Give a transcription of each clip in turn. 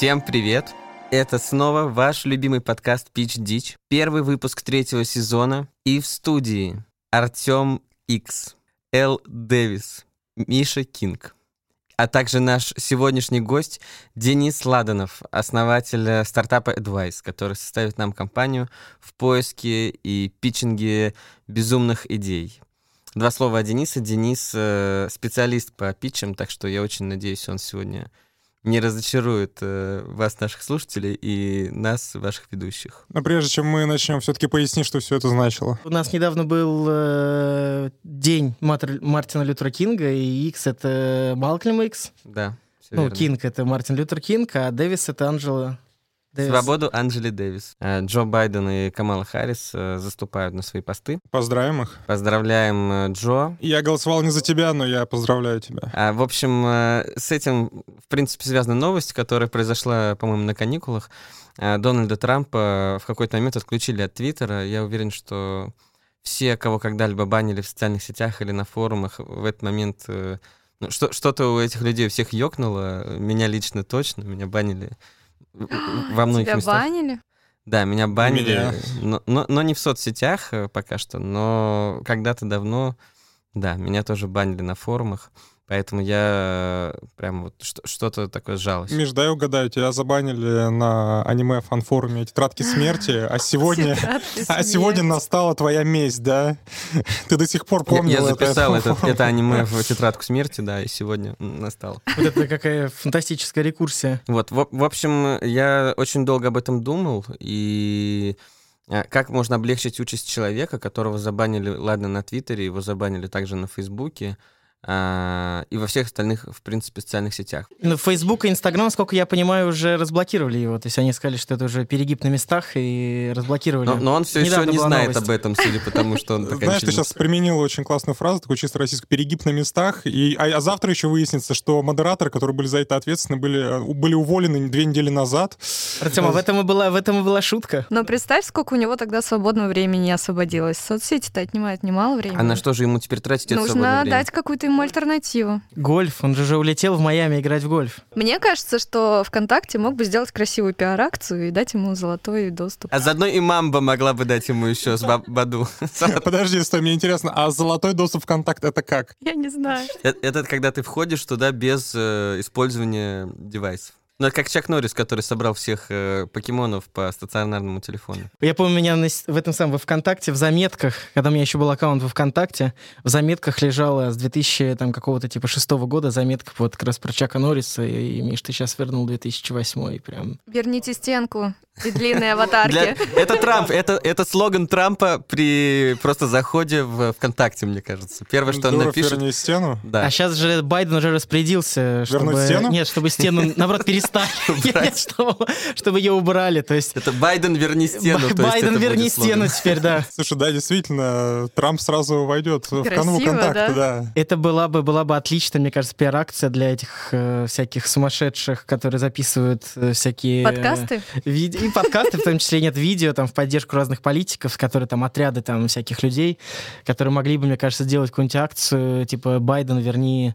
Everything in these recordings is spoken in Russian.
Всем привет! Это снова ваш любимый подкаст Pitch Ditch, первый выпуск третьего сезона, и в студии Артем X, Эл Дэвис, Миша Кинг, а также наш сегодняшний гость Денис Ладанов, основатель стартапа Advice, который составит нам компанию в поиске и питчинге безумных идей. Два слова о Денисе. Денис э, специалист по питчам, так что я очень надеюсь, он сегодня не разочарует э, вас, наших слушателей, и нас, ваших ведущих. Но прежде чем мы начнем, все-таки поясни, что все это значило. У нас недавно был э, день Мартер, Мартина Лютера Кинга, и X — это Малкольм Икс. Да, Ну, верно. Кинг — это Мартин Лютер Кинг, а Дэвис — это Анджела Дэвис. Свободу Анджели Дэвис. Э, Джо Байден и Камала Харрис э, заступают на свои посты. Поздравим их. Поздравляем э, Джо. Я голосовал не за тебя, но я поздравляю тебя. А, в общем, с этим, в принципе, связана новость, которая произошла, по-моему, на каникулах. Дональда Трампа в какой-то момент отключили от Твиттера. Я уверен, что все, кого когда-либо банили в социальных сетях или на форумах, в этот момент ну, что- что-то у этих людей у всех ёкнуло. Меня лично точно, меня банили во многих Тебя местах. банили? Да, меня банили, Меня. Но, но, но не в соцсетях э, пока что, но когда-то давно, да, меня тоже банили на форумах, поэтому я э, прям вот что- что-то такое с жалостью. Миш, дай угадаю, тебя забанили на аниме фан-форуме «Тетрадки смерти», а сегодня... А сегодня настала твоя месть, да? Ты до сих пор Я, помнил я это. записал это, это аниме в тетрадку смерти, да, и сегодня м, настало. Вот это какая фантастическая рекурсия. Вот, в, в общем, я очень долго об этом думал, и э, как можно облегчить участь человека, которого забанили, ладно, на Твиттере, его забанили также на Фейсбуке, а, и во всех остальных, в принципе, социальных сетях. Ну, Facebook и Instagram, насколько я понимаю, уже разблокировали его. То есть они сказали, что это уже перегиб на местах и разблокировали. Но, но он все еще Недавно не была знает новость. об этом, судя по тому, что он такая Знаешь, ты сейчас применил очень классную фразу, такую чисто российскую, перегиб на местах, и, а, а завтра еще выяснится, что модераторы, которые были за это ответственны, были, э, были уволены две недели назад. Артем, а в этом и была, в этом и была шутка. Но представь, сколько у него тогда свободного времени освободилось. Соцсети-то отнимают немало времени. А на что же ему теперь тратить это свободное Нужно дать какую-то ему альтернативу. Гольф, он же уже улетел в Майами играть в гольф. Мне кажется, что ВКонтакте мог бы сделать красивую пиар-акцию и дать ему золотой доступ. А заодно и мамба могла бы дать ему еще с Баду. Подожди, стой, мне интересно, а золотой доступ в контакт это как? Я не знаю. Э- Это когда ты входишь туда без э, использования девайсов. Ну, это как Чак Норрис, который собрал всех э, покемонов по стационарному телефону. Я помню, у меня на в этом самом во ВКонтакте, в заметках, когда у меня еще был аккаунт во ВКонтакте, в заметках лежала с 2000 там какого-то типа шестого года заметка вот как раз про Чака Норриса, и, и, Миш, ты сейчас вернул 2008 и прям... Верните стенку и длинные аватарки. Для- Это Трамп, это, это слоган Трампа при просто заходе в ВКонтакте, мне кажется. Первое, что он напишет... верни стену. Да. А сейчас же Байден уже распорядился, Вернуть чтобы... стену? Нет, чтобы стену, наоборот, перестали. Нет, чтобы, чтобы ее убрали, то есть... Это Байден верни стену. Байден, верни стену теперь, да. Слушай, да, действительно, Трамп сразу войдет в канву контакта, да? да. Это была бы, была бы отличная, мне кажется, пиар-акция для этих э, всяких сумасшедших, которые записывают э, всякие... Подкасты? И подкасты, в том числе нет видео, там, в поддержку разных политиков, которые там отряды там всяких людей, которые могли бы, мне кажется, сделать какую-нибудь акцию, типа «Байден, верни,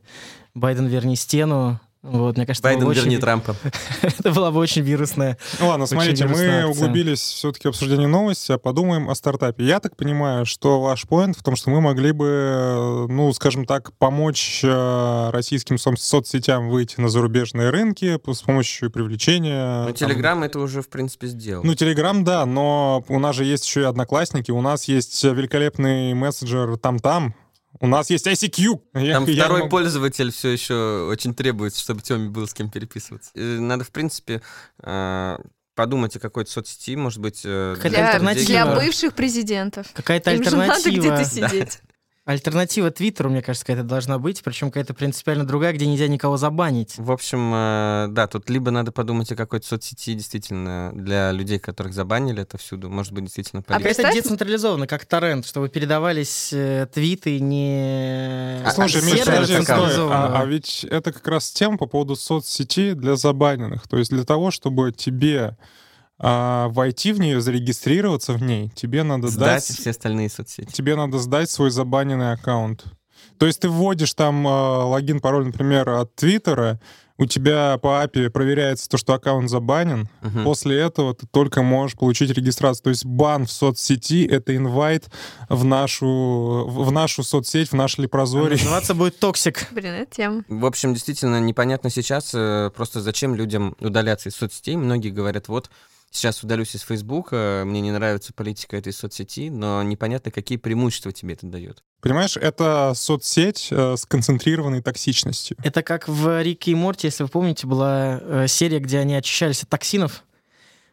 Байден, верни стену». Вот, мне кажется, Байден верни очень- Трампа. это была бы очень вирусная. Ну ладно, Очень смотрите, мы акция. углубились все-таки в обсуждение новости, а подумаем о стартапе. Я так понимаю, что ваш поинт в том, что мы могли бы, э, ну, скажем так, помочь э, российским со- соцсетям выйти на зарубежные рынки с помощью привлечения... Ну, там, Телеграм это уже, в принципе, сделал. Ну, Телеграм, да, но у нас же есть еще и одноклассники, у нас есть великолепный мессенджер Там-Там, у нас есть ICQ. Я- Там я второй могу- пользователь все еще очень требуется, чтобы Теме был с кем переписываться. Надо, в принципе, э, подумать о какой-то соцсети, может быть... э, Для, альтернатива. для бывших президентов. Какая-то Им же надо альтернатива. где-то сидеть. Альтернатива Твиттеру, мне кажется, какая-то должна быть, причем какая-то принципиально другая, где нельзя никого забанить. В общем, э, да, тут либо надо подумать о какой-то соцсети действительно для людей, которых забанили это всюду. Может быть, действительно А полезно. Какая-то представь- децентрализованно, как торрент, чтобы передавались э, твиты не... А, Слушай, а Миш, сервер подожди, стой. централизованного. А, а ведь это как раз тема по поводу соцсети для забаненных. То есть для того, чтобы тебе а, войти в нее, зарегистрироваться в ней, тебе надо Сдать дать, все остальные соцсети. тебе надо сдать свой забаненный аккаунт. То есть ты вводишь там а, логин, пароль, например, от Твиттера, у тебя по API проверяется то, что аккаунт забанен. Мгм. После этого ты только можешь получить регистрацию. То есть бан в соцсети — это инвайт в нашу, в нашу соцсеть, в наш лепрозорий. Называться будет toxic. Блин, это тема. В общем, действительно непонятно сейчас э, просто зачем людям удаляться из соцсетей. Многие говорят, вот сейчас удалюсь из Фейсбука, мне не нравится политика этой соцсети, но непонятно, какие преимущества тебе это дает. Понимаешь, это соцсеть э, с концентрированной токсичностью. Это как в Рике и Морти, если вы помните, была э, серия, где они очищались от токсинов.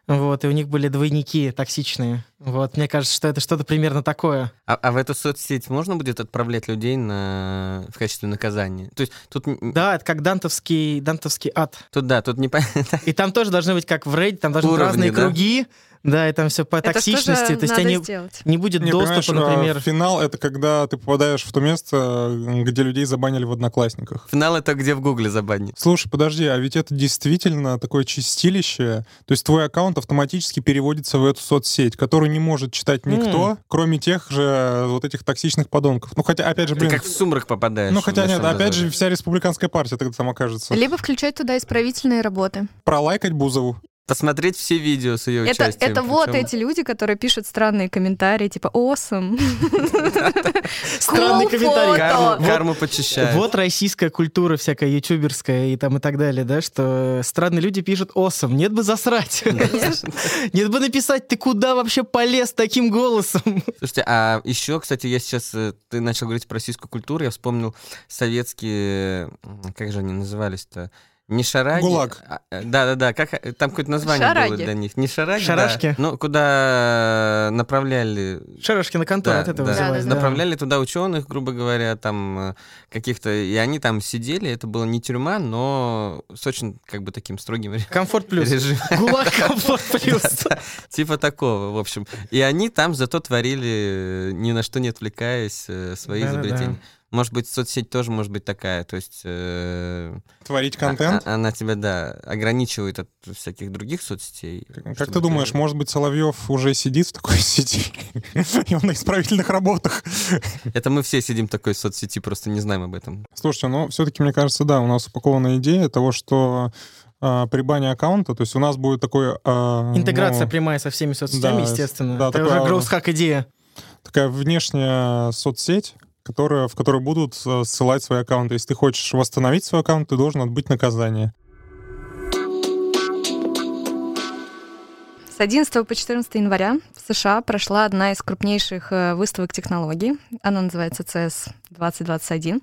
Вот, и у них были двойники токсичные. Вот, мне кажется, что это что-то примерно такое. А, а в эту соцсеть можно будет отправлять людей на... в качестве наказания? То есть тут, Да, это как дантовский, дантовский ад. тут да, тут непонятно. И там тоже должны быть, как в рейде, там должны быть разные да? круги. Да, и там все по Это токсичности. То есть они сделать? не будет Не, доступа, а, например. Финал — это когда ты попадаешь в то место, где людей забанили в Одноклассниках. Финал это где в Гугле забанить. Слушай, подожди, а ведь это действительно такое чистилище. То есть твой аккаунт автоматически переводится в эту соцсеть, которую не может читать никто, кроме тех же вот этих токсичных подонков. Ну, хотя, опять же, Ты блин... как в сумрак попадаешь. Ну, хотя нет, опять же, вся республиканская партия тогда там окажется. Либо включать туда исправительные работы. Пролайкать Бузову. Посмотреть все видео с ее Это, участием. это вот причем- эти люди, которые пишут странные комментарии, типа «Awesome». Странный комментарий. Карму, Вот- подчищает. Вот российская культура всякая ютуберская и там и так далее, да, что странные люди пишут «осом», нет бы засрать. Нет бы написать «ты куда вообще полез таким голосом?» Слушайте, а еще, кстати, я сейчас, э, ты начал говорить про российскую культуру, я вспомнил советские, как же они назывались-то? Не шараги. ГУЛАГ. а, э, Да-да-да, как, э, там какое-то название было Шараги. для них. Не шараги, Шарашки? да. Ну, куда направляли Шарашки на контор, Да, от этого да. называлось, да. Направляли туда ученых, грубо говоря, там э, каких-то, и они там сидели. Это была не тюрьма, но с очень как бы таким строгим Комфорт плюс. режимом. ГУЛАГ комфорт плюс. Типа такого, в общем. И они там зато творили, э, ни на что не отвлекаясь, э, свои изобретения. Может быть, соцсеть тоже может быть такая, то есть... э, Творить а- контент. а- Она тебя, да, ограничивает от всяких других соцсетей. Как ты думаешь, ты- может быть, Соловьев уже сидит в такой сети? И он на исправительных работах. Это мы все сидим в такой соцсети, просто не знаем об этом. Слушайте, ну, все-таки, мне кажется, да, у нас упакована идея того, что а, при бане аккаунта, то есть у нас будет такой... а, Интеграция ну, прямая со всеми соцсетями, да, естественно. да, Это такое- уже гроусхак идея. такая внешняя соцсеть, которая, в которую будут э, ссылать свои аккаунты. Если ты хочешь восстановить свой аккаунт, ты должен отбыть наказание. С 11 по 14 января в США прошла одна из крупнейших э, выставок технологий. Она называется CS 2021.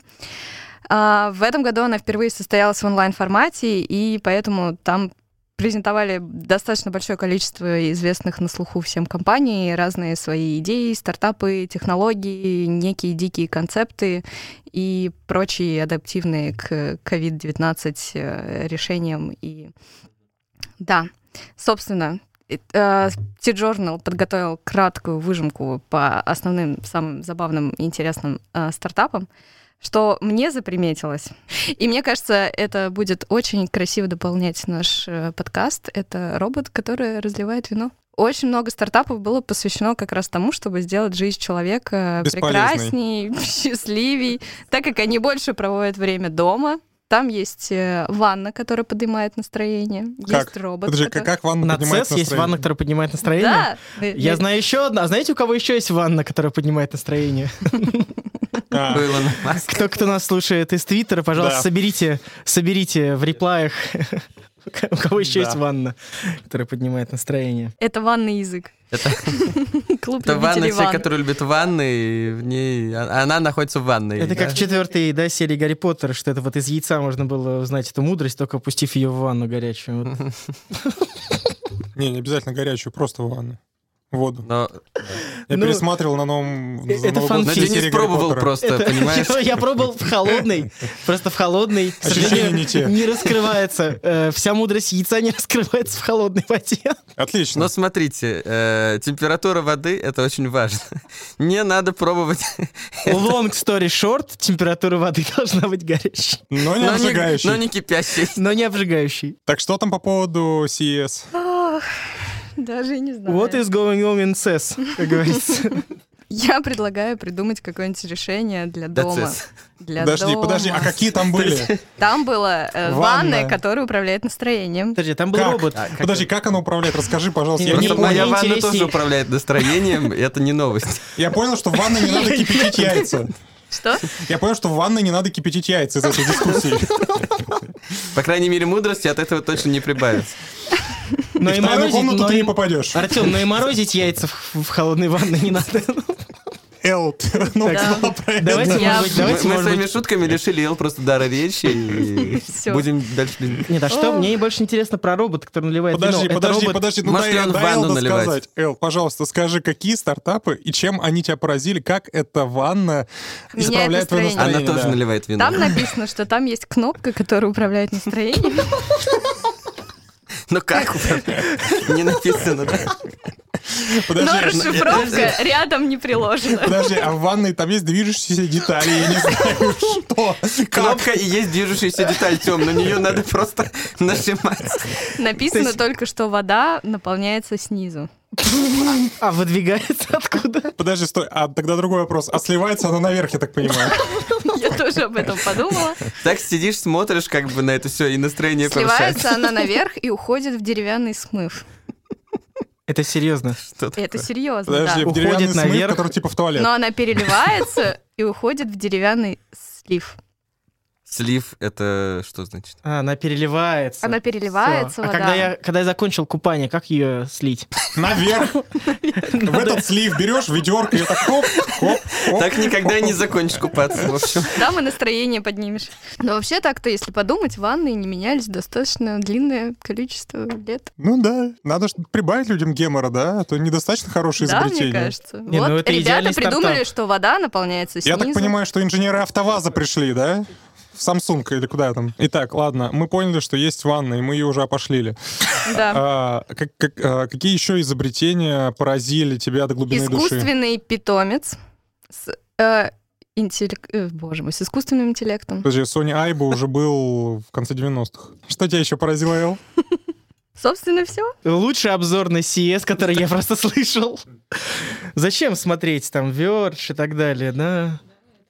А, В этом году она впервые состоялась в онлайн-формате, и поэтому там презентовали достаточно большое количество известных на слуху всем компаний, разные свои идеи, стартапы, технологии, некие дикие концепты и прочие адаптивные к COVID-19 э, решениям. И да, собственно, T-Journal подготовил краткую выжимку по основным, самым забавным и интересным э, стартапам, что мне заприметилось. И мне кажется, это будет очень красиво дополнять наш э, подкаст. Это робот, который разливает вино. Очень много стартапов было посвящено как раз тому, чтобы сделать жизнь человека прекрасней, счастливей, так как они больше проводят время дома. Там есть э, ванна, которая поднимает настроение. Как? Есть робот. Подожди, который- как, ванна На поднимает CES есть настроение? ванна, которая поднимает настроение. Да. Я знаю еще одна. А знаете, у кого еще есть ванна, которая поднимает настроение? Маска. Кто, кто нас слушает из Твиттера, пожалуйста, Да. соберите, соберите в реплаях, у кого еще Да. есть ванна, которая поднимает настроение. Это ванный язык. Это, Клуб это ванна, ванн. которые любят ванны, и в ней... а- Она находится в ванной. Это да? как в четвертой да, серии Гарри Поттера, что это вот из яйца можно было узнать эту мудрость, только опустив ее в ванну горячую. Вот. Не, не обязательно горячую, просто ванну. Воду. Но Я Ну, пересматривал на новом... э, это фанфик. но Гарри пробовал просто, Это- понимаешь? Я, я пробовал в холодной, просто в холодной. К Ощущения сожалению, не те. не раскрывается. Э, Вся мудрость яйца не раскрывается в холодной воде. Отлично. Но смотрите, э, температура воды это очень важно. Не надо пробовать. Long story short, температура воды должна быть горячей, Но не но обжигающий. но не кипящей. но не обжигающей. Так что там по поводу CES? Даже и не знаю. What is going on in CES, как говорится. Я предлагаю придумать какое-нибудь решение для дома. Децес. Для Подожди, дома. подожди, а какие там были? Там была э, Ванна. ванная, которая управляет настроением. Подожди, там был Как? робот. Подожди, как она управляет? Расскажи, пожалуйста. Я, Не, не Просто не понял. моя ванна тоже управляет настроением, это не новость. Я понял, что в ванной не надо кипятить яйца. Что? Я понял, что в ванной не надо кипятить яйца из этой дискуссии. По крайней мере, мудрости от этого точно не прибавится. Но И и морозить, комнату но ты не попадешь. Артем, но и морозить яйца в, в холодной ванной не надо. Эл, ну, это. Давайте, Я- может быть, Мы, давайте, мы может своими быть... шутками лишили Эл просто дара речи и будем дальше... Нет, а что? Мне больше интересно про робота, который наливает Подожди, вино. Это подожди, робот- подожди, ну Может дай, дай ванну Эл наливать? досказать. Эл, пожалуйста, скажи, какие стартапы и чем они тебя поразили, как эта ванна исправляет твое настроение. Она тоже да. наливает вино. Там написано, что там есть кнопка, которая управляет настроением. Ну как? Не написано, да? Но Подожди, расшифровка рядом не приложена. подожди, а в ванной там есть движущиеся детали, я не знаю, что. Кнопка и есть движущаяся деталь, Тём, на нее надо просто нажимать. Написано только, что вода наполняется снизу. А, выдвигается откуда? Подожди, стой, а тогда другой вопрос. А сливается она наверх, я так понимаю? Я тоже об этом подумала. Так сидишь, смотришь как бы на это все, и настроение повышается. Сливается она наверх и уходит в деревянный смыв. Это серьезно. Что И это такое? серьезно, Подожди, да. в деревянный Уходит смыв, наверх. который типа в туалет. Но она переливается и уходит в деревянный слив. Слив — это что значит? А, она переливается. Она переливается, Всё. А вода. когда я, когда я закончил купание, как ее слить? Наверх. В этот слив берешь ведерко и так хоп, хоп. Так никогда и не закончишь купаться, в общем. Там и настроение поднимешь. Но вообще так-то, если подумать, ванны не менялись достаточно длинное количество лет. Ну да, надо прибавить людям гемора, да? А то недостаточно хорошее Да, мне изобретение. кажется. Вот ну это ребята придумали, что вода наполняется снизу. Я так понимаю, что инженеры АвтоВАЗа пришли, да? В Samsung или куда там. Итак, ладно, мы поняли, что есть ванна, и мы ее уже опошлили. Да. А, как- как- а, какие еще изобретения поразили тебя до глубины души? Искусственный питомец с э, интеллек- э, боже мой, с искусственным интеллектом. Подожди, Sony Айба уже был в конце 90-х. Что тебя еще поразило, Эл? Собственно, все. Лучший обзор на CS, который я просто слышал. Зачем смотреть там Verge и так далее, да?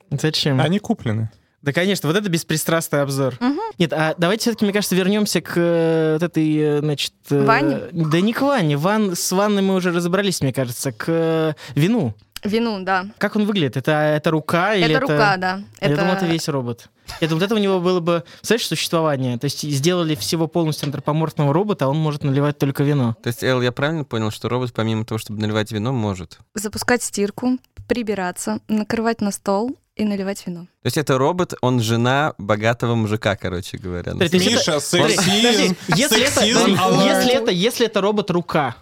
Зачем? Они куплены. Да, конечно, вот это беспристрастный обзор. Мгм. Нет, а давайте все-таки, мне кажется, вернемся к э, вот этой, э, значит... э? Да не к ванне. Ван, с ванной мы уже разобрались, мне кажется. К э, вину. Вину, да. Как он выглядит? Это, это рука или это рука, да. Я Это думал, это весь робот. Я думал, вот это у него было бы, знаешь, существование. То есть сделали всего полностью антропоморфного робота, а он может наливать только вино. То есть, Эл, я правильно понял, что робот, помимо того, чтобы наливать вино, может? запускать стирку, прибираться, накрывать на стол и наливать вино. То есть это робот, он жена богатого мужика, короче говоря. Есть это- Миша, сексизм, если это, если это, если это робот рука,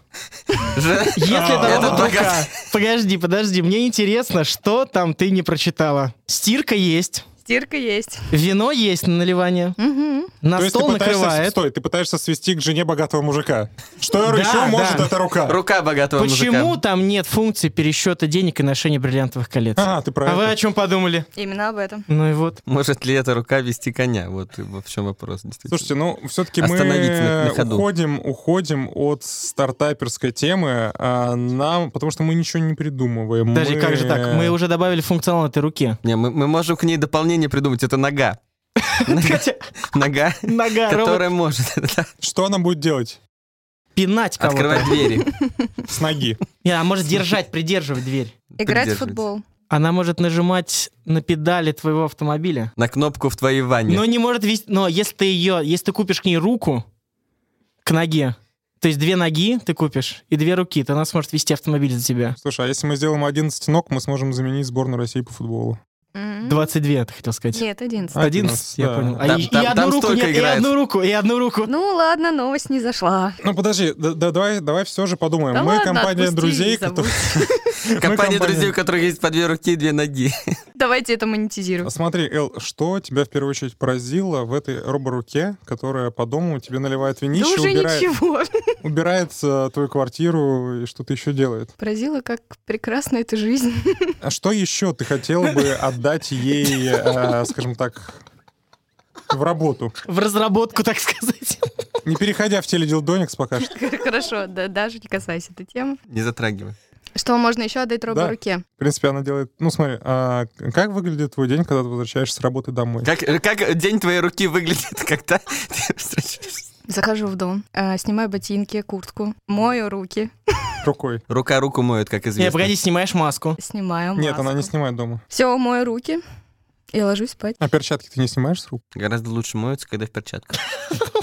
если это робот рука, подожди, подожди, мне интересно, что там ты не прочитала? Стирка есть, Стирка есть. вино есть на наливание, Мгм. на То есть ты стол пытаешься- накрывает. Стой, ты пытаешься свести к жене богатого мужика. Что Да, еще может эта рука? Рука богатого Почему мужика. там нет функции пересчета денег и ношения бриллиантовых колец? А, ты про А вы о чем подумали? Именно об этом. Ну и вот. Может ли эта рука вести коня? Вот в чем вопрос. действительно. Слушайте, ну, все-таки мы Остановить на- на ходу. уходим, уходим от стартаперской темы, а нам, потому что мы ничего не придумываем. Мы- как же так? Мы уже добавили функционал этой руки. Не, мы, мы можем к ней дополнение придумать. Это нога. Нога, которая может Что она будет делать пинать кого-то. открывать двери. с ноги? Не, а может держать, придерживать дверь. Играть в футбол. Она может нажимать на педали твоего автомобиля. На кнопку в твоей ванне. Но не может вести... Но если ты ее... Если ты купишь к ней руку к ноге, то есть две ноги ты купишь и две руки, то она сможет вести автомобиль за тебя. Слушай, а если мы сделаем 11 ног, мы сможем заменить сборную России по футболу. М. 22, ты хотел сказать. Нет, 11. 11, я да. понял. А Там- и, там- одну руку, и одну руку, и одну руку. Ну ладно, новость не зашла. Ну подожди, да, да, давай, давай все же подумаем. Да Мы ладно, компания друзей, которые... Компания друзей, у которых есть по две руки и две ноги. Давайте это монетизируем. Смотри, Эл, что тебя в первую очередь поразило в этой роборуке, которая по дому тебе наливает Да винище, уже убирает, ничего. убирает э, твою квартиру и что-то еще делает? Поразило, как прекрасна эта жизнь. А что еще ты хотел бы отдать ей, э, скажем так, в работу? В разработку, так сказать. Не переходя в теледилдоникс пока что. Хорошо, да, даже не касайся этой темы. Не затрагивай. Что можно еще отдать Да. робо-руке? В принципе, она делает... Ну, смотри, а как выглядит твой день, когда ты возвращаешься с работы домой? Как, как день твоей руки выглядит, когда ты встречаешься? Захожу в дом, э, снимаю ботинки, куртку, мою руки, Рукой. Рука руку моет, как известно. Не, погоди, снимаешь маску. снимаю Нет, она не снимает дома. Все, мою руки и ложусь спать. А перчатки ты не снимаешь с рук? Гораздо лучше моются, когда в перчатках.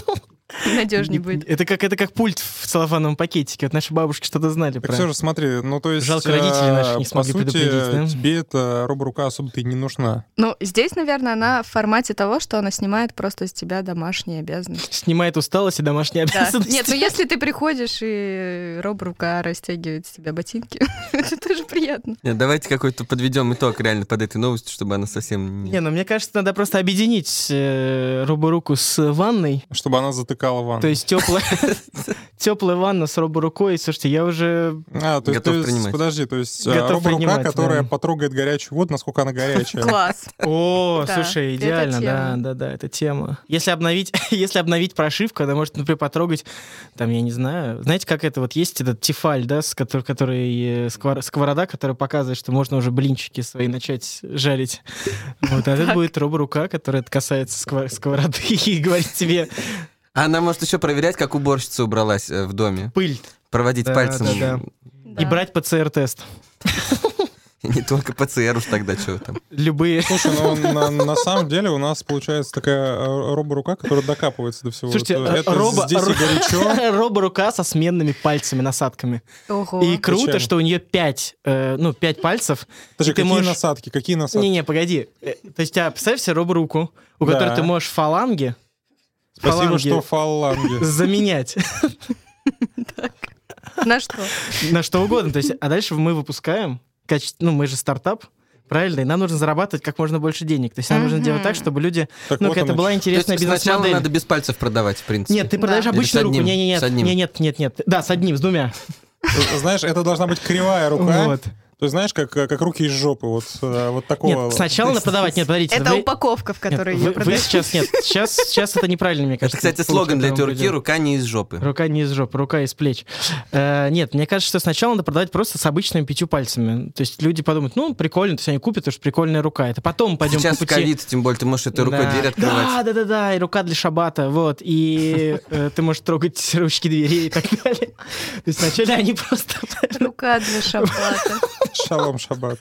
Надежнее будет. Это как, это как пульт в целлофановом пакетике. Вот наши бабушки что-то знали Так про... все же смотри, ну то есть... Жалко, родители наши не э, смогли По сути, предупредить, да? тебе эта роборука особо-то и не нужна. Ну, здесь, наверное, она в формате того, что она снимает просто с тебя домашние обязанности. Снимает усталость и домашние Да. обязанности. Нет, ну если ты приходишь и роб-рука растягивает с тебя ботинки, это тоже приятно. Нет, давайте какой-то подведем итог реально под этой новостью, чтобы она совсем... Не, ну мне кажется, надо просто объединить э, роборуку с ванной. Чтобы она затыкала ванну. То есть теплая, теплая ванна с роборукой. Слушайте, я уже... А, то есть, Готов то есть, принимать. подожди, то есть Готов а, роборука, принимать, которая да. потрогает горячую воду, насколько она горячая. Класс. О, слушай, идеально, да, да, да, это тема. Если обновить, если обновить прошивку, она может, например, потрогать, там, я не знаю, знаете, как это вот есть этот тефаль, да, с который, который э, сквор- сковорода, которая показывает, что можно уже блинчики свои начать жарить. Вот, а это будет роборука, которая касается сковороды и говорит тебе А Она может еще проверять, как уборщица убралась э, в доме. пыль Проводить Да, пальцем. да, и Да. брать ПЦР-тест. Не только ПЦР уж тогда, что там. Любые. Слушай, ну на, на самом деле у нас получается такая э, роборука, которая докапывается до всего. Слушайте, Вот, э, это робо- здесь и горячо. роборука со сменными пальцами, насадками. Ого. И круто, Зачем? что у нее пять, э, ну, пять пальцев. Подожди, И ты какие можешь- насадки? Какие насадки? Не-не, погоди. Э, То есть, а, представь себе роборуку, у Да. которой ты можешь фаланги, Спасибо, фаланги что фаланги. заменять На что? на что угодно. То есть, а дальше мы выпускаем, ну, мы же стартап, правильно, и нам нужно зарабатывать как можно больше денег. То есть нам нужно делать так, чтобы люди... Так Ну, вот это была интересная есть сначала надо без пальцев продавать, в принципе. Нет, ты продаешь Да. Обычную руку. нет, С одним? не, нет, нет, нет. Да, с одним, с двумя. Знаешь, это должна быть кривая рука. Вот. То есть, знаешь, как, как руки из жопы. Вот, э, вот такого. Нет, сначала надо продавать. Нет, подождите. Это вы- упаковка, в нет, которой вы, ее вы продают. сейчас нет. Сейчас, сейчас это неправильно, мне Это, кажется. кстати, путь, слоган для идете. «Рука не из жопы». Рука не из жопы, рука из плеч. Э, нет, мне кажется, что сначала надо продавать просто с обычными пятью пальцами. То есть люди подумают, ну, прикольно, то есть они купят, потому что прикольная рука. Это потом пойдем Сейчас по пути. ковид, тем более ты можешь этой рукой Да. дверь открывать. Да, да, да, да, и рука для шабата, вот, и э, ты можешь трогать ручки дверей и так далее. То есть вначале они просто Рука для шабата. Шалом шаббат.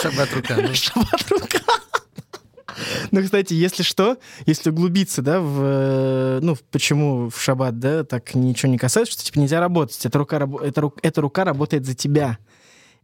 Шаббат рука. ну. шабат рука. Ну, кстати, если что, если углубиться, да, в, э, ну, почему в шаббат, да, так ничего не касается, что, типа, нельзя работать, эта рука, эта, ру- эта рука работает за тебя.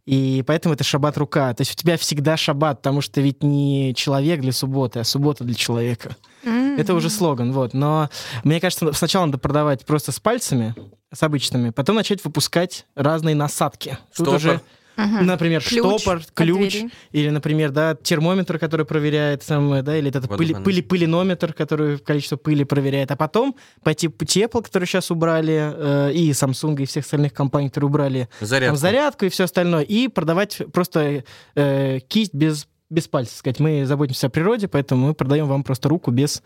И поэтому это шаббат-рука. То есть у тебя всегда шаббат, потому что ведь не человек для субботы, а суббота для человека. Это уже слоган, вот. Но мне кажется, сначала надо продавать просто с пальцами, с обычными, потом начать выпускать разные насадки. Тут Штопор. уже, Мгм. например, Ключ штопор, ключ, двери. или, например, да, термометр, который проверяет самое, да, или этот пыли, Водопонос. пыли, пылинометр, который количество пыли проверяет, а потом по типу Apple, который сейчас убрали, э, и Samsung, и всех остальных компаний, которые убрали Зарядку. там, зарядку и все остальное, и продавать просто э, кисть без, без пальцев. Сказать, мы заботимся о природе, поэтому мы продаем вам просто руку без,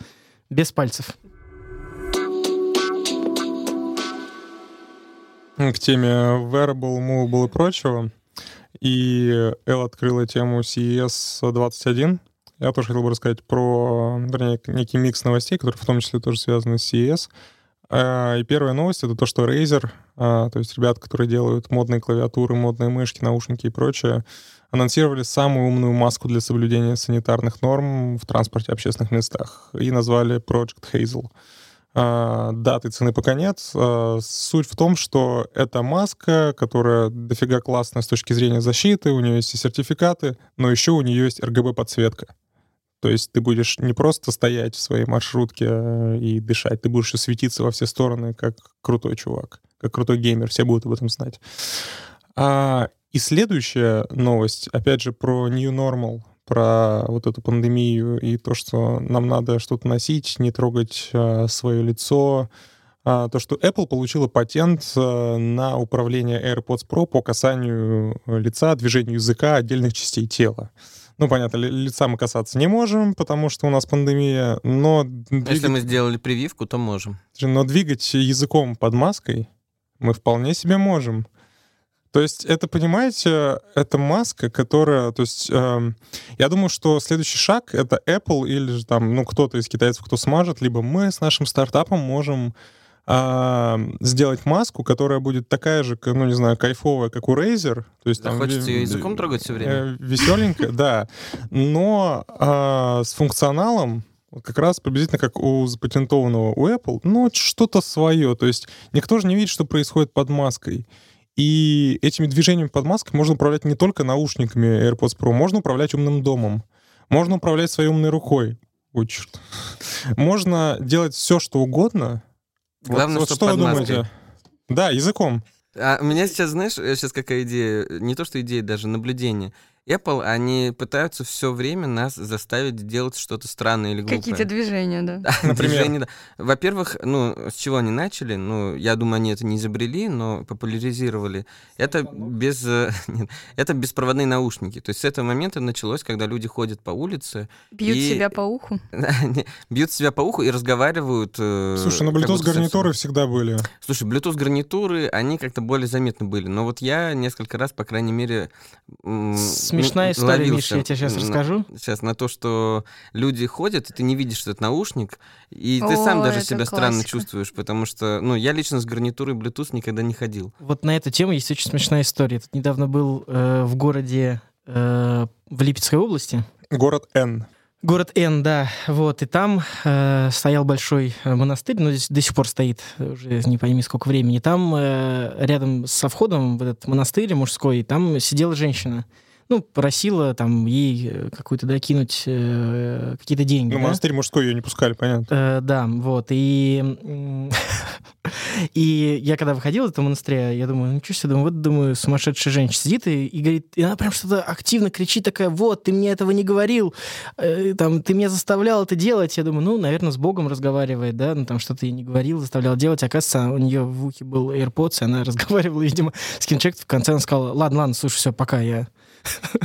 без пальцев. К теме wearable, movable и прочего. И Эл открыла тему CES 21. Я тоже хотел бы рассказать про, вернее, некий микс новостей, которые в том числе тоже связаны с CES. А, И первая новость — это то, что Razer, а, то есть ребята, которые делают модные клавиатуры, модные мышки, наушники и прочее, анонсировали самую умную маску для соблюдения санитарных норм в транспорте общественных местах и назвали Project Hazel. А, даты цены пока нет. А, суть в том, что это маска, которая дофига классная с точки зрения защиты, у нее есть и сертификаты, но еще у нее есть RGB-подсветка. То есть ты будешь не просто стоять в своей маршрутке э, и дышать, ты будешь светиться во все стороны, как крутой чувак, как крутой геймер, все будут об этом знать. А, и следующая новость, опять же, про New Normal — про вот эту пандемию и то, что нам надо что-то носить, не трогать э, свое лицо. А, то, что Apple получила патент э, на управление AirPods Pro по касанию лица, движению языка, отдельных частей тела. Ну, понятно, лица мы касаться не можем, потому что у нас пандемия, но... Двигать... Если мы сделали прививку, то можем. Но двигать языком под маской мы вполне себе можем. То есть это, понимаете, это маска, которая, то есть э, я думаю, что следующий шаг это Apple или же там, ну, кто-то из китайцев, кто смажет, либо мы с нашим стартапом можем э, сделать маску, которая будет такая же, ну, не знаю, кайфовая, как у Razer. То есть, там, Хочется ее языком трогать все время? Э, веселенькая, да. Но э, с функционалом, как раз приблизительно как у запатентованного у Apple, ну, что-то свое. То есть никто же не видит, что происходит под маской. И этими движениями под маской можно управлять не только наушниками AirPods Pro, можно управлять умным домом, можно управлять своей умной рукой. Ой, черт. Можно делать все, что угодно. Главное, вот, вот что вы думаете? Маской. Да, языком. А у меня сейчас, знаешь, сейчас какая идея? Не то, что идея, даже наблюдение. Apple, они пытаются все время нас заставить делать что-то странное или глупое. Какие-то движения, да. Например? Движения, да. Во-первых, ну, с чего они начали? Ну, я думаю, они это не изобрели, но популяризировали. Это без... Э, нет, это беспроводные наушники. То есть с этого момента началось, когда люди ходят по улице. Бьют и... себя по уху. Бьют себя по уху и разговаривают... Э, Слушай, ну Bluetooth-гарнитуры всегда были. Слушай, Bluetooth-гарнитуры, они как-то более заметны были. Но вот я несколько раз, по крайней мере смешная история, ловился, Миша, я тебе сейчас расскажу. Сейчас на то, что люди ходят, и ты не видишь, что это наушник, и ты О, сам даже себя классика. странно чувствуешь, потому что, ну, я лично с гарнитурой Bluetooth никогда не ходил. Вот на эту тему есть очень смешная история. Тут недавно был э, в городе э, в Липецкой области. Город Н. Город Н, да, вот, и там э, стоял большой э, монастырь, но здесь до сих пор стоит, уже не пойми сколько времени. Там э, рядом со входом в этот монастырь мужской, там сидела женщина ну, просила там ей э, какую-то докинуть э, какие-то деньги. Ну, да? монастырь мужской ее не пускали, понятно. Э, да, вот. И, и я когда выходил из этого монастыря, я думаю, ну что себе, думаю, вот, думаю, сумасшедшая женщина сидит и, и говорит, и она прям что-то активно кричит такая, вот, ты мне этого не говорил, э, там, ты меня заставлял это делать. Я думаю, ну, наверное, с Богом разговаривает, да, ну, там что-то ей не говорил, заставлял делать. Оказывается, у нее в ухе был AirPods, и она разговаривала, видимо, с кинчек. В конце она сказала, ладно, ладно, слушай, все, пока, я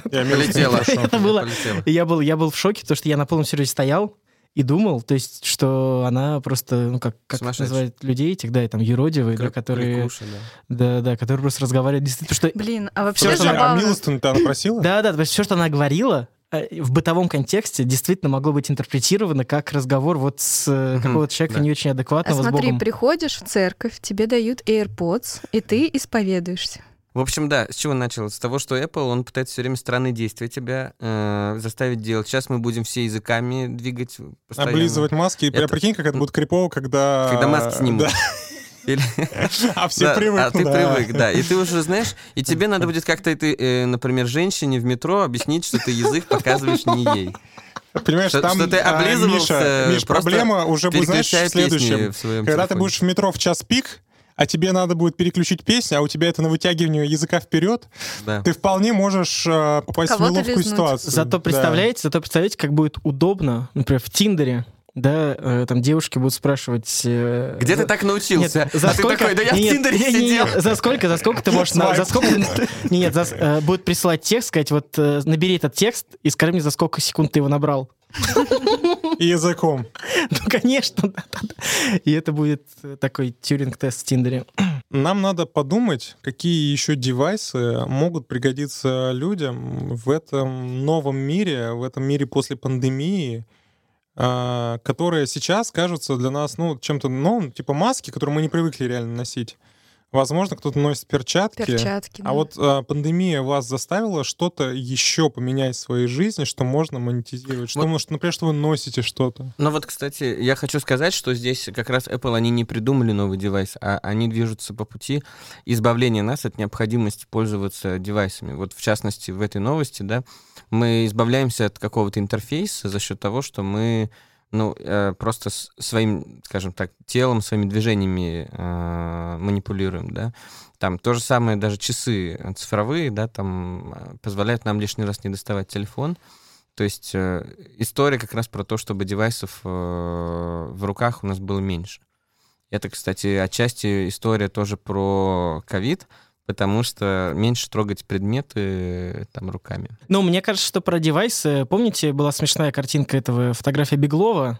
полетела. Это было... Я был, я был в шоке, потому что я на полном серьезе стоял, и думал, то есть, что она просто, ну, как, как называют людей этих, да, и там, юродивые, да, которые... Кликуши, да. да, да, которые просто разговаривают действительно, что... Блин, а вообще все, забавно... А милостыню-то она просила? Да, да, то есть все, что она говорила, э, в бытовом контексте действительно могло быть интерпретировано как разговор вот с mm-hmm, какого-то человека да. не очень адекватного а смотри, с Богом. приходишь в церковь, тебе дают AirPods, и ты исповедуешься. В общем, да, с чего началось? С того, что Apple, он пытается все время странные действия тебя э, заставить делать. Сейчас мы будем все языками двигать постоянно. Облизывать маски. Это... Прикинь, как это будет крипово, когда... Когда маски снимут. Да. Или... А все да, привыкли. А ты да. привык, да. И ты уже знаешь, и тебе надо будет как-то, ты, э, например, женщине в метро объяснить, что ты язык показываешь не ей. Понимаешь, что, там, что ты а, облизывался, Миша, Миш, проблема уже будет, знаешь, следующем. Когда ты будешь в метро в час пик, а тебе надо будет переключить песню, а у тебя это на вытягивание языка вперед, да. ты вполне можешь э, попасть в неловкую ситуацию. Зато представляете, да. зато представляете, как будет удобно, например, в Тиндере да, э, там девушки будут спрашивать... Э, Где за... ты так научился? Нет, за а сколько... ты такой, да я нет, в Тиндере нет, сидел. Нет, за сколько, за сколько ты можешь... На... За сколько... Нет, за... Э, будет присылать текст, сказать, вот набери этот текст и скажи мне, за сколько секунд ты его набрал. И языком. Ну, конечно, да, да, да. И это будет такой тюринг-тест в Тиндере. Нам надо подумать, какие еще девайсы могут пригодиться людям в этом новом мире, в этом мире после пандемии, а, которые сейчас кажутся для нас, ну, чем-то новым, типа маски, которые мы не привыкли реально носить. Возможно, кто-то носит перчатки. Перчатки. А да. вот а, пандемия вас заставила что-то еще поменять в своей жизни, что можно монетизировать? Что, Вот. может, например, что вы носите что-то? Ну вот, кстати, я хочу сказать, что здесь как раз Apple, они не придумали новый девайс, а они движутся по пути избавления нас от необходимости пользоваться девайсами. Вот в частности в этой новости, да, мы избавляемся от какого-то интерфейса за счет того, что мы ну, э, просто своим, скажем так, телом, своими движениями э, манипулируем, да. Там то же самое, даже часы э, цифровые, да, там позволяют нам лишний раз не доставать телефон. То есть история как раз про то, чтобы девайсов в руках у нас было меньше. Это, кстати, отчасти история тоже про ковид, потому что меньше трогать предметы э, там руками. Ну, мне кажется, что про девайсы... Помните, была смешная картинка этого фотография Беглова,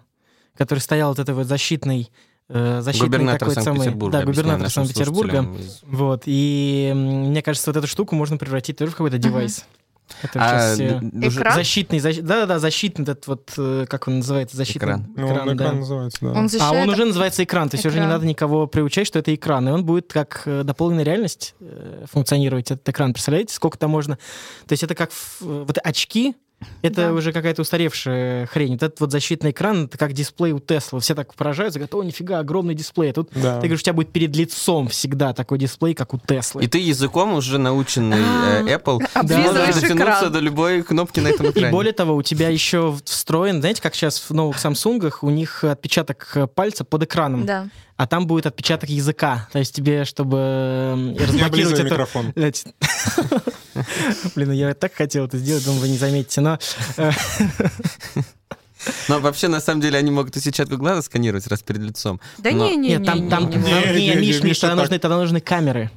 который стоял вот этой вот защитной... э, защитной Губернатор такой самый- Санкт-Петербурга. Да, губернатор Санкт-Петербурга. из- Вот, и мне кажется, вот эту штуку можно превратить тоже в какой-то девайс. Который А, сейчас все- Экран? Защитный, защ- да-да-да, защитный этот вот, э, как он называется, защитный Экран. Ну, он экран, экран да. называется, да. Он А защищает он уже называется экран, то есть уже не Экран. надо никого приучать, что это экран. И он будет как э, дополненная реальность э, функционировать, этот экран. Представляете, сколько там можно... То есть это как в- вот очки, это Да. уже какая-то устаревшая хрень. Вот этот вот защитный экран, это как дисплей у Тесла. Все так поражаются, говорят, о, нифига, огромный дисплей. А тут Да. ты говоришь, у тебя будет перед лицом всегда такой дисплей, как у Теслы. И ты языком уже наученный э, Apple Облизываешь можешь дотянуться до любой кнопки на этом И экране. более того, у тебя еще встроен, знаете, как сейчас в новых Самсунгах, у них отпечаток э, пальца под экраном, Да. а там будет отпечаток языка. То есть тебе, чтобы э, разблокировать это... микрофон. Блин, я так хотел это сделать, думаю, вы не заметите, но... э, Но вообще, на самом деле, они могут и сетчатку глаза сканировать раз перед лицом. Да Но- не, не, Нет, не, там, там, не, там- не. Не, не, не, не, Миш, Миш, тогда нужны камеры.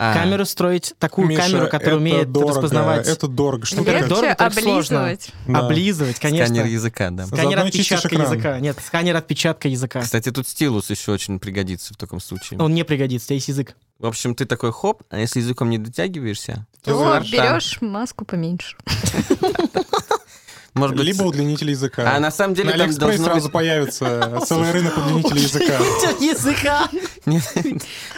А, Камеру строить, такую Миша, камеру, которая это умеет дорого, распознавать. Это дорого. Что Легче дорого, так сложно. облизывать. Да. Облизывать, конечно. Сканер языка, да. Сканер отпечатка языка. Нет, сканер отпечатка языка. Кстати, тут стилус еще очень пригодится в таком случае. Он не пригодится, у тебя есть язык. В общем, ты такой хоп, а если языком не дотягиваешься, то То берешь маску поменьше. Может быть... Либо удлинитель языка. А на самом деле На там должно сразу быть... появится целый рынок удлинителей языка. Языка! Нет,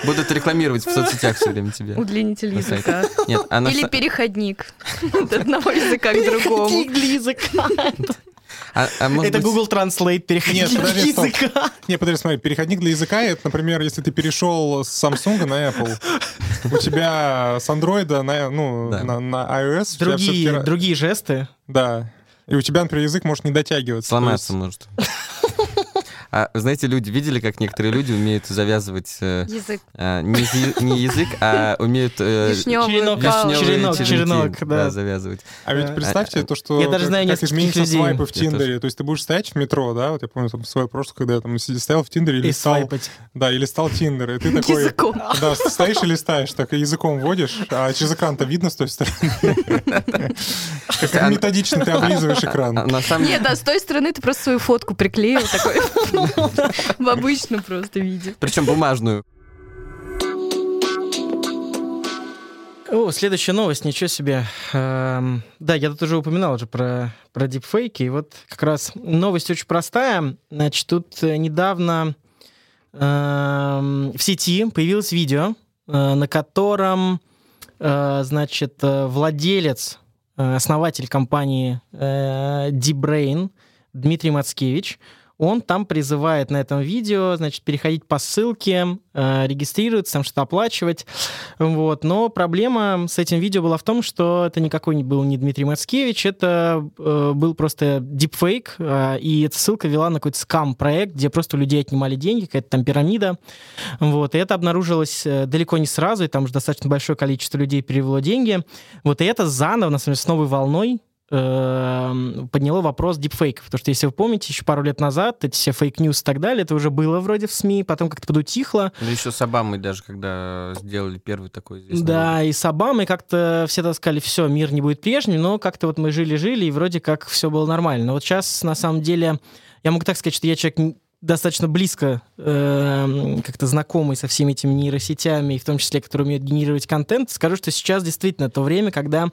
Будут рекламировать в соцсетях все время тебя. Удлинитель языка. Нет, а Или переходник от одного языка к другому. Переходник для языка. а- а Это быть- Google Translate, переходник Нет, для подожди, стоп. языка. Не, подожди, смотри, переходник для языка, это, например, если ты перешел с Samsung на Apple, у тебя с Android на, ну, Да. на, на iOS, тебя Другие, другие жесты. Да. И у тебя, например, язык может не дотягиваться. Сломаться То может. А вы знаете, люди видели, как некоторые люди умеют завязывать э, Язык. а, не, язы- не язык, а умеют э, черенок, черенок, да. завязывать. А ведь Да. представьте то, что Я даже знаю как изменятся людей. свайпы в Тиндере. То есть ты будешь стоять в метро, да, вот я помню там свой прошлый, когда я там стоял в Тиндере и И листал, свайпать. да, и листал Тиндер, и ты такой, Языком. да, стоишь и листаешь, так и языком водишь, а через экран-то видно с той стороны. Как методично ты облизываешь А, экран. Нет, да, с той стороны ты просто свою фотку приклеил такой в обычном просто виде. Причем бумажную. О, следующая новость, ничего себе. Эм, да, я тут уже упоминал уже про, про дипфейки. И вот как раз новость очень простая. Значит, тут э, недавно эм, в сети появилось видео, э, на котором, э, значит, э, владелец, э, основатель компании э, D-Brain Дмитрий Мацкевич, он там призывает на этом видео, значит, переходить по ссылке, э, регистрироваться, там что-то оплачивать. Вот. Но проблема с этим видео была в том, что это никакой не был не Дмитрий Мацкевич, это э, был просто дипфейк, э, и эта ссылка вела на какой-то скам-проект, где просто у людей отнимали деньги, какая-то там пирамида. Вот. И это обнаружилось э, далеко не сразу, и там уже достаточно большое количество людей перевело деньги. Вот. И это заново, на самом деле, с новой волной подняло вопрос дипфейков. Потому что, если вы помните, еще пару лет назад эти все fake news и так далее, это уже было вроде в СМИ, потом как-то подутихло. Или еще с Обамой даже, когда сделали первый такой известный. Да, и с Обамой как-то все так сказали, все, мир не будет прежним, но как-то вот мы жили-жили, и вроде как все было нормально. Но вот сейчас, на самом деле, я могу так сказать, что я человек достаточно близко э, как-то знакомый со всеми этими нейросетями, и в том числе, которые умеют генерировать контент, скажу, что сейчас действительно то время, когда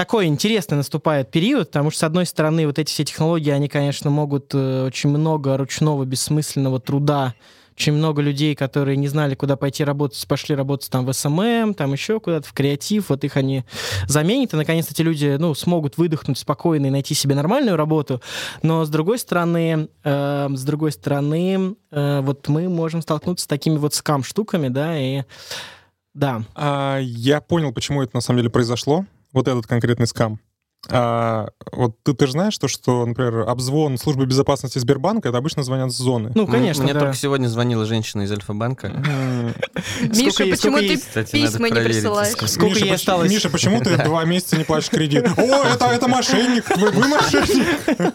такой интересный наступает период, потому что, с одной стороны, вот эти все технологии, они, конечно, могут э, очень много ручного, бессмысленного труда. Очень много людей, которые не знали, куда пойти работать, пошли работать там в SMM, там еще куда-то, в креатив, вот их они заменят, и наконец эти люди, ну, смогут выдохнуть спокойно и найти себе нормальную работу, но с другой стороны, э, с другой стороны, э, вот мы можем столкнуться с такими вот скам-штуками, да, и да. А, я понял, почему это на самом деле произошло, вот этот конкретный скам. А, вот ты, ты же знаешь, то, что, например, обзвон службы безопасности Сбербанка, это обычно звонят с зоны. Ну, конечно, Мне да. только сегодня звонила женщина из Альфа-банка. Миша, почему ты письма не присылаешь? Сколько Миша, ей осталось? Миша, почему ты два месяца не платишь кредит? О, это, это мошенник! Вы, мошенник!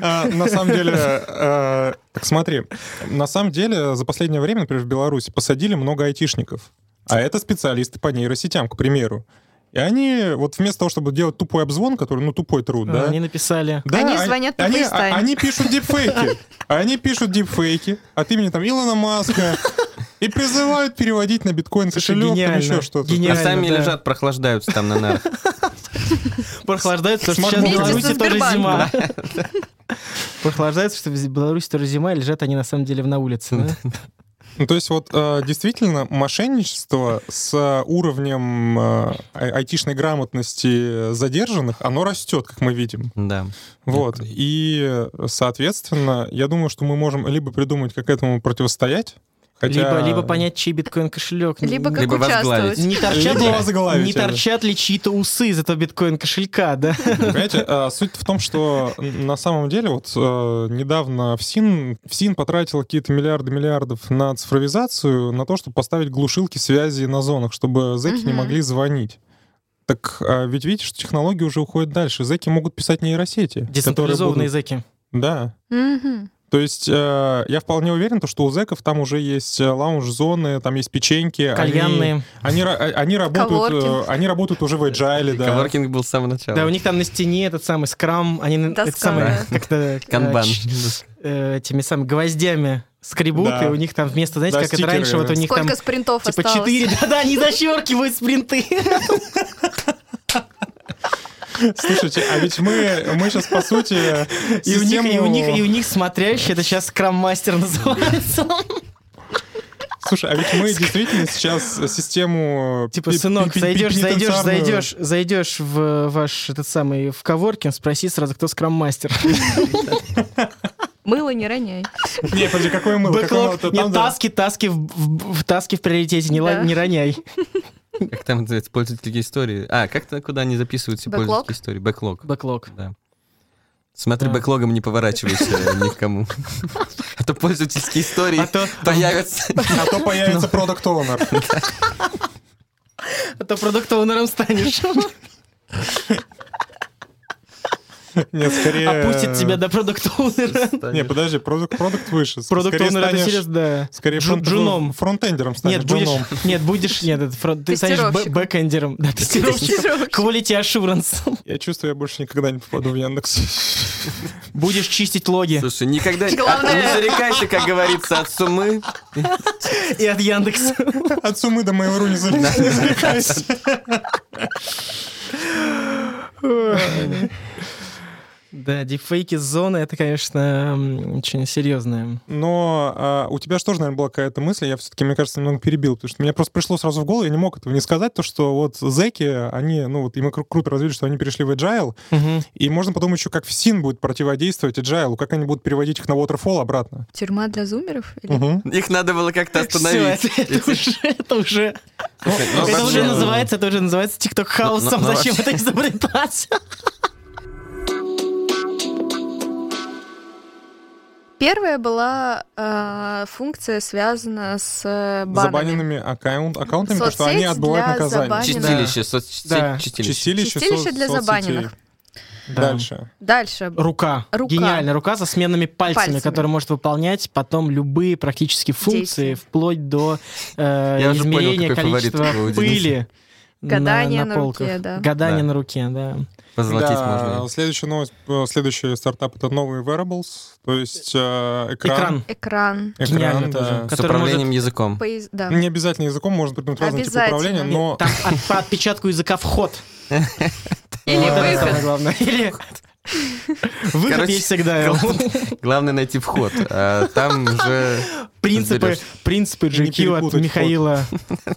А, На самом деле, э, так смотри, на самом деле за последнее время, например, в Беларуси посадили много айтишников. А это специалисты по нейросетям, к примеру. И они, вот вместо того, чтобы делать тупой обзвон, который, ну, тупой труд, да, Они написали. да, Они звонят они, FaceTime. а- они пишут дипфейки. Они пишут дипфейки от имени там Илона Маска и призывают переводить на биткоин кошелек, там еще что-то. А сами да. лежат, прохлаждаются там на нарах. Прохлаждается, потому что сейчас в Беларуси тоже зима. Сбербанком. Прохлаждается, что в Беларуси тоже зима, и лежат они на самом деле на улице. Ну, то есть вот э, действительно мошенничество с уровнем э, ай- айтишной грамотности задержанных, оно растет, как мы видим. Да. Вот. И, соответственно, я думаю, что мы можем либо придумать, как этому противостоять, хотя... Либо, либо понять, чей биткоин кошелек. Либо как Либо участвовать. Не торчат, Либо ли, возглавить не торчат ли чьи-то усы из этого биткоин кошелька, да? Понимаете, а, суть в том, что на самом деле вот э, недавно ФСИН, ФСИН потратил какие-то миллиарды миллиардов на цифровизацию, на то, чтобы поставить глушилки связи на зонах, чтобы зэки не Мгм. могли звонить. Так а, ведь видите, что технологии уже уходят дальше. Зэки могут писать нейросети. которые Децентрализованные будут- языки. Да. Мгм. То есть э, я вполне уверен, то, что у зэков там уже есть э, лаунж-зоны, там есть печеньки. они- Кальянные. Они, ра- а- они, работают, э, Коворкинг. они работают уже в agile, да. Коворкинг был с самого начала. Да, у них там на стене этот самый скрам, они это как-то э, Канбан. э, этими самыми гвоздями скребут, Да. и у них там вместо, знаете, Да, как это стикеры, раньше, вот у них там Сколько спринтов типа осталось? четыре, да-да, они зачеркивают спринты. Слушайте, а ведь мы, мы сейчас, по сути, И у, них, и, у систему- них, и у них смотрящий, это сейчас скрам-мастер называется. Слушай, а ведь мы действительно сейчас систему... Типа, пи- сынок, зайдешь, зайдешь, зайдешь, зайдешь в ваш этот самый в коворкинг, спроси сразу, кто скрам-мастер. Мыло не роняй. Не, подожди, какое мыло? Какое мыло? Бэклог. Там, Нет, таски, таски в, в- в таски в приоритете, не, Да. не роняй. Как там называется, пользовательские истории? А, как-то куда они записывают все Бэклог? пользовательские истории? Бэклог. Бэклог. Да. Смотри, Да. бэклогом не поворачивайся ни к кому. А то пользовательские истории А то, появятся. А то появится продукт оунер а то product owner ом станешь. Нет, скорее... Опустит тебя до product owner а. Не, подожди, product product выше. Скорее Product owner это серьезно, да. Скорее Джу- фронт- джуном. фронтендером станешь, Нет, будешь, джуном. нет, будешь, нет, это фронт- ты станешь бэ- Тестировщиком. бэкэндером. Да, тестировщиком. Quality assurance. Я чувствую, я больше никогда не попаду в Яндекс. Будешь чистить логи. Слушай, никогда Главное- не зарекайся, как говорится, от сумы. И от Яндекса. От сумы до не за- не зарекайся. Да, дипфейки с зоны, это, конечно, очень серьезное. Но а, у тебя же тоже, наверное, была какая-то мысль, я все-таки, мне кажется, немного перебил, потому что мне просто пришло сразу в голову, я не мог этого не сказать, то, что вот зэки, они, ну вот, им кру- круто развили, что они перешли в agile, Мгм. и можно подумать еще, как ФСИН будет противодействовать agile, как они будут переводить их на waterfall обратно. Тюрьма для зумеров? Или- Мгм. Их надо было как-то остановить. это, это уже, это уже, Ну, это вообще, уже называется, это уже называется TikTok хаусом. но- но Зачем это изобретать? Первая была э, функция, связана с э, банами. Забаненными аккаунт, аккаунтами, то, что они отбывают наказание. забаненных. Чистилище, соцсеть, Да. чистилище. Чистилище, Чистилище со- для соцсетей. забаненных. Да. Дальше. Дальше. Рука. Рука. Гениально. Рука со сменными пальцами, Пальцами. которая может выполнять потом любые практически функции, Действия. вплоть до э, Я уже понял, измерения какой фаворит количества пыли. Гадание на, на полках. руке, да. Гадание Да. на руке, да. Позолотить Да, можно. следующая новость, э, следующий стартап — это новые wearables, то есть э, Экран. экран. Экран. Экран, Гениально да. тоже. С который управлением языком. Поезд- да. Не обязательно языком, можно придумать разные типы управления, но Там от- по отпечатку языка вход. Или выход. Или выход Короче, есть всегда. Главное найти вход. а там уже Принципы, разберешься. принципы GQ от Михаила.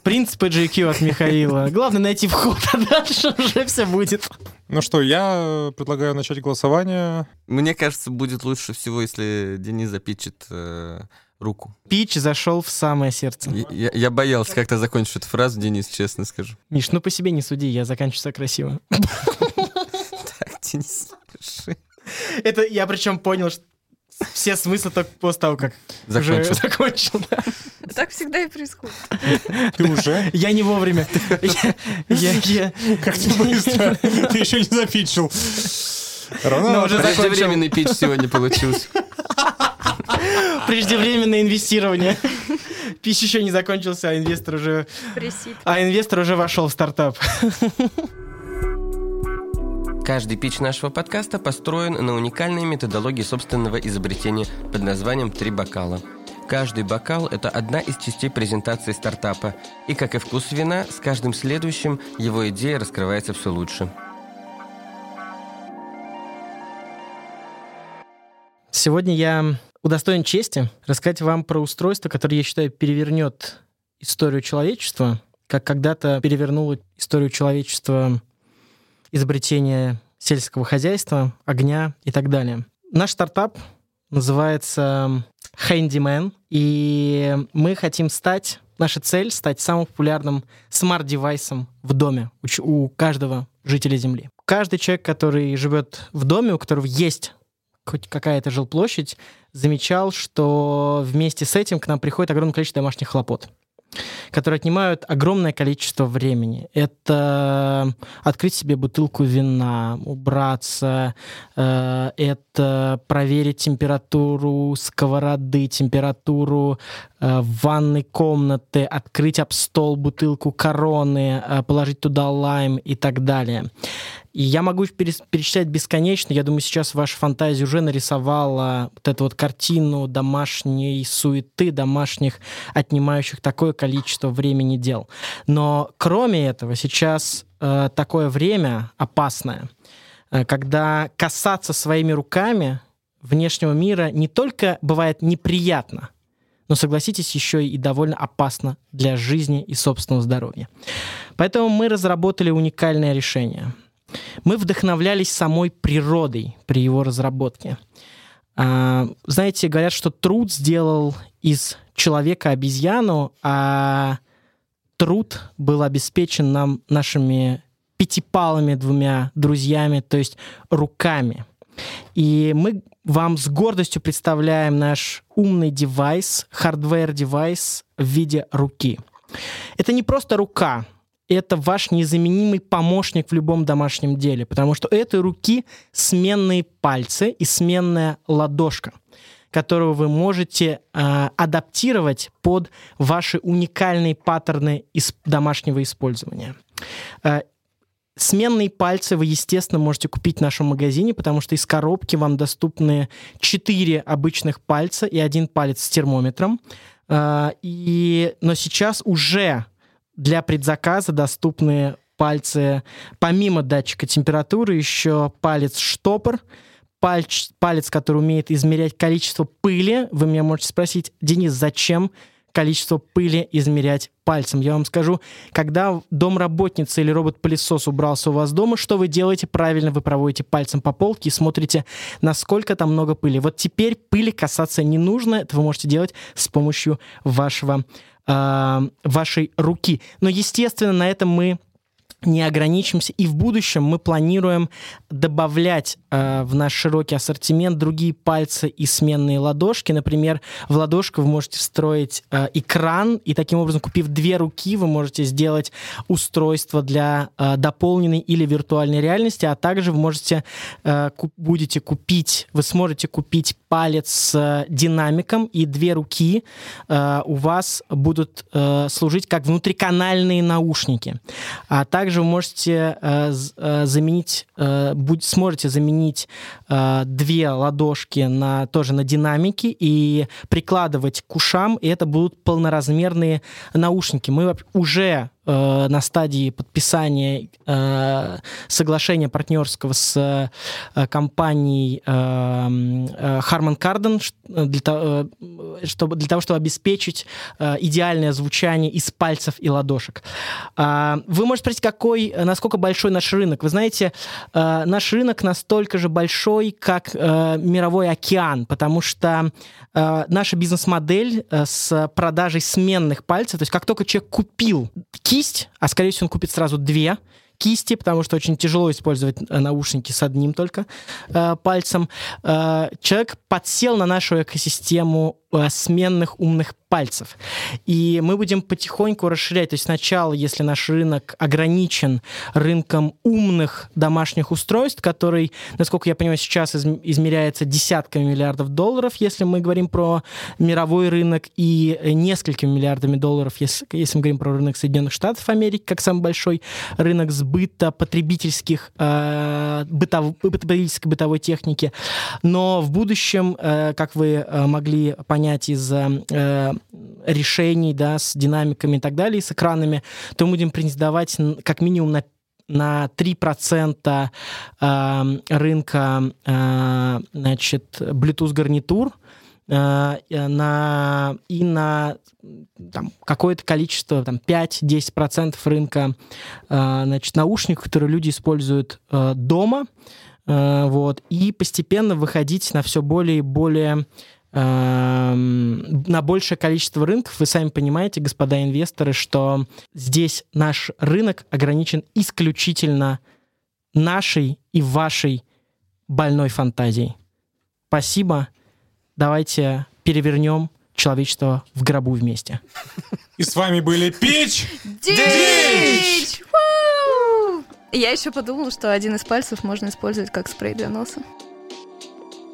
Принципы GQ от Михаила. Главное найти вход, а дальше уже все будет. Ну что, я предлагаю начать голосование. Мне кажется, будет лучше всего, если Денис запичет э, руку. Пич зашел в самое сердце. Я, я- я боялся, как ты закончишь эту фразу, Денис, честно скажу. Миш, ну по себе не суди, я заканчиваю все красиво. Так, Денис, пиши. Это я причем понял, что все смыслы только после того, как Закончил. уже закончил. да. Так всегда и происходит. Ты уже? Я не вовремя. Я- я- я- Как ты быстро? Ты еще не запичил. Рано. уже. Преждевременный пич сегодня получился. Преждевременное инвестирование. Пищ еще не закончился, а инвестор уже, а инвестор уже вошел в стартап. Каждый пич нашего подкаста построен на уникальной методологии собственного изобретения под названием «Три бокала». Каждый бокал – это одна из частей презентации стартапа. И, как и вкус вина, с каждым следующим его идея раскрывается все лучше. Сегодня я удостоен чести рассказать вам про устройство, которое, я считаю, перевернет историю человечества, как когда-то перевернуло историю человечества изобретение сельского хозяйства, огня и так далее. Наш стартап называется Handyman, и мы хотим стать, наша цель стать самым популярным смарт-девайсом в доме у каждого жителя Земли. Каждый человек, который живет в доме, у которого есть хоть какая-то жилплощадь, замечал, что вместе с этим к нам приходит огромное количество домашних хлопот которые отнимают огромное количество времени. Это открыть себе бутылку вина, убраться, э, это проверить температуру сковороды, температуру э, ванной комнаты, открыть об стол бутылку короны, э, положить туда лайм и так далее. И я могу перечислять бесконечно. Я думаю, сейчас ваша фантазия уже нарисовала вот эту вот картину домашней суеты, домашних, отнимающих такое количество времени дел. Но кроме этого, сейчас э, такое время опасное, э, когда касаться своими руками внешнего мира не только бывает неприятно, но, согласитесь, еще и довольно опасно для жизни и собственного здоровья. Поэтому мы разработали уникальное решение – мы вдохновлялись самой природой при его разработке. А, знаете, говорят, что труд сделал из человека обезьяну, а труд был обеспечен нам нашими пятипалыми двумя друзьями, то есть руками. И мы вам с гордостью представляем наш умный девайс, hardware-девайс в виде руки. Это не просто рука, это ваш незаменимый помощник в любом домашнем деле, потому что этой руки сменные пальцы и сменная ладошка, которую вы можете э, адаптировать под ваши уникальные паттерны из домашнего использования. Э, Сменные пальцы вы, естественно, можете купить в нашем магазине, потому что из коробки вам доступны 4 обычных пальца и один палец с термометром. Э, И... Но сейчас уже для предзаказа доступны пальцы, помимо датчика температуры, еще палец-штопор, пальч- палец, который умеет измерять количество пыли. Вы меня можете спросить, Денис, зачем количество пыли измерять пальцем? Я вам скажу, когда домработница или робот-пылесос убрался у вас дома, что вы делаете? Правильно, вы проводите пальцем по полке и смотрите, насколько там много пыли. Вот теперь пыли касаться не нужно, это вы можете делать с помощью вашего э, вашей руки. Но, естественно, на этом мы не ограничимся. И в будущем мы планируем добавлять э, в наш широкий ассортимент другие пальцы и сменные ладошки. Например, в ладошку вы можете встроить э, экран, и таким образом, купив две руки, вы можете сделать устройство для э, дополненной или виртуальной реальности, а также вы можете э, ку- будете купить, вы сможете купить палец с э, динамиком, и две руки э, у вас будут э, служить как внутриканальные наушники. А также вы можете э, э, заменить, э, будь- сможете заменить э, две ладошки на, тоже на динамики и прикладывать к ушам, и это будут полноразмерные наушники. Мы уже э, на стадии подписания э, соглашения партнерского с э, компанией э, э, Harman Kardon ш- для того- э, чтобы, для того, чтобы обеспечить э, идеальное звучание из пальцев и ладошек. Э, вы можете спросить, какой, насколько большой наш рынок. Вы знаете, э, наш рынок настолько же большой, как э, мировой океан, потому что э, наша бизнес-модель э, с продажей сменных пальцев, то есть как только человек купил кисть, а скорее всего он купит сразу две, кисти, потому что очень тяжело использовать э, наушники с одним только э, пальцем. Э, человек подсел на нашу экосистему сменных умных пальцев. И мы будем потихоньку расширять. То есть сначала, если наш рынок ограничен рынком умных домашних устройств, который, насколько я понимаю, сейчас измеряется десятками миллиардов долларов, если мы говорим про мировой рынок, и несколькими миллиардами долларов, если, если мы говорим про рынок Соединенных Штатов Америки, как самый большой рынок сбыта потребительских, э, бытов, потребительской бытовой техники. Но в будущем, э, как вы э, могли понять из э, решений, да, с динамиками и так далее, с экранами, то мы будем претендовать как минимум на на 3% э, рынка э, значит, Bluetooth гарнитур э, на, и на там, какое-то количество, там, 5-10% рынка э, значит, наушников, которые люди используют э, дома, э, вот, и постепенно выходить на все более и более на большее количество рынков. Вы сами понимаете, господа инвесторы, что здесь наш рынок ограничен исключительно нашей и вашей больной фантазией. Спасибо. Давайте перевернем человечество в гробу вместе. И с вами были Пич Дич! Я еще подумала, что один из пальцев можно использовать как спрей для носа.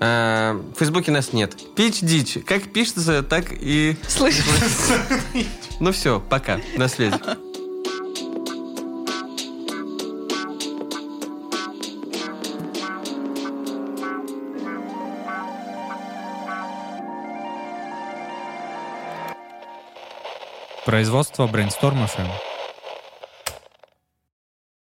Э, в Фейсбуке нас нет. Пич дичь. Как пишется, так и... Слышишь? Ну все, пока. На связи. Производство Brainstorm FM.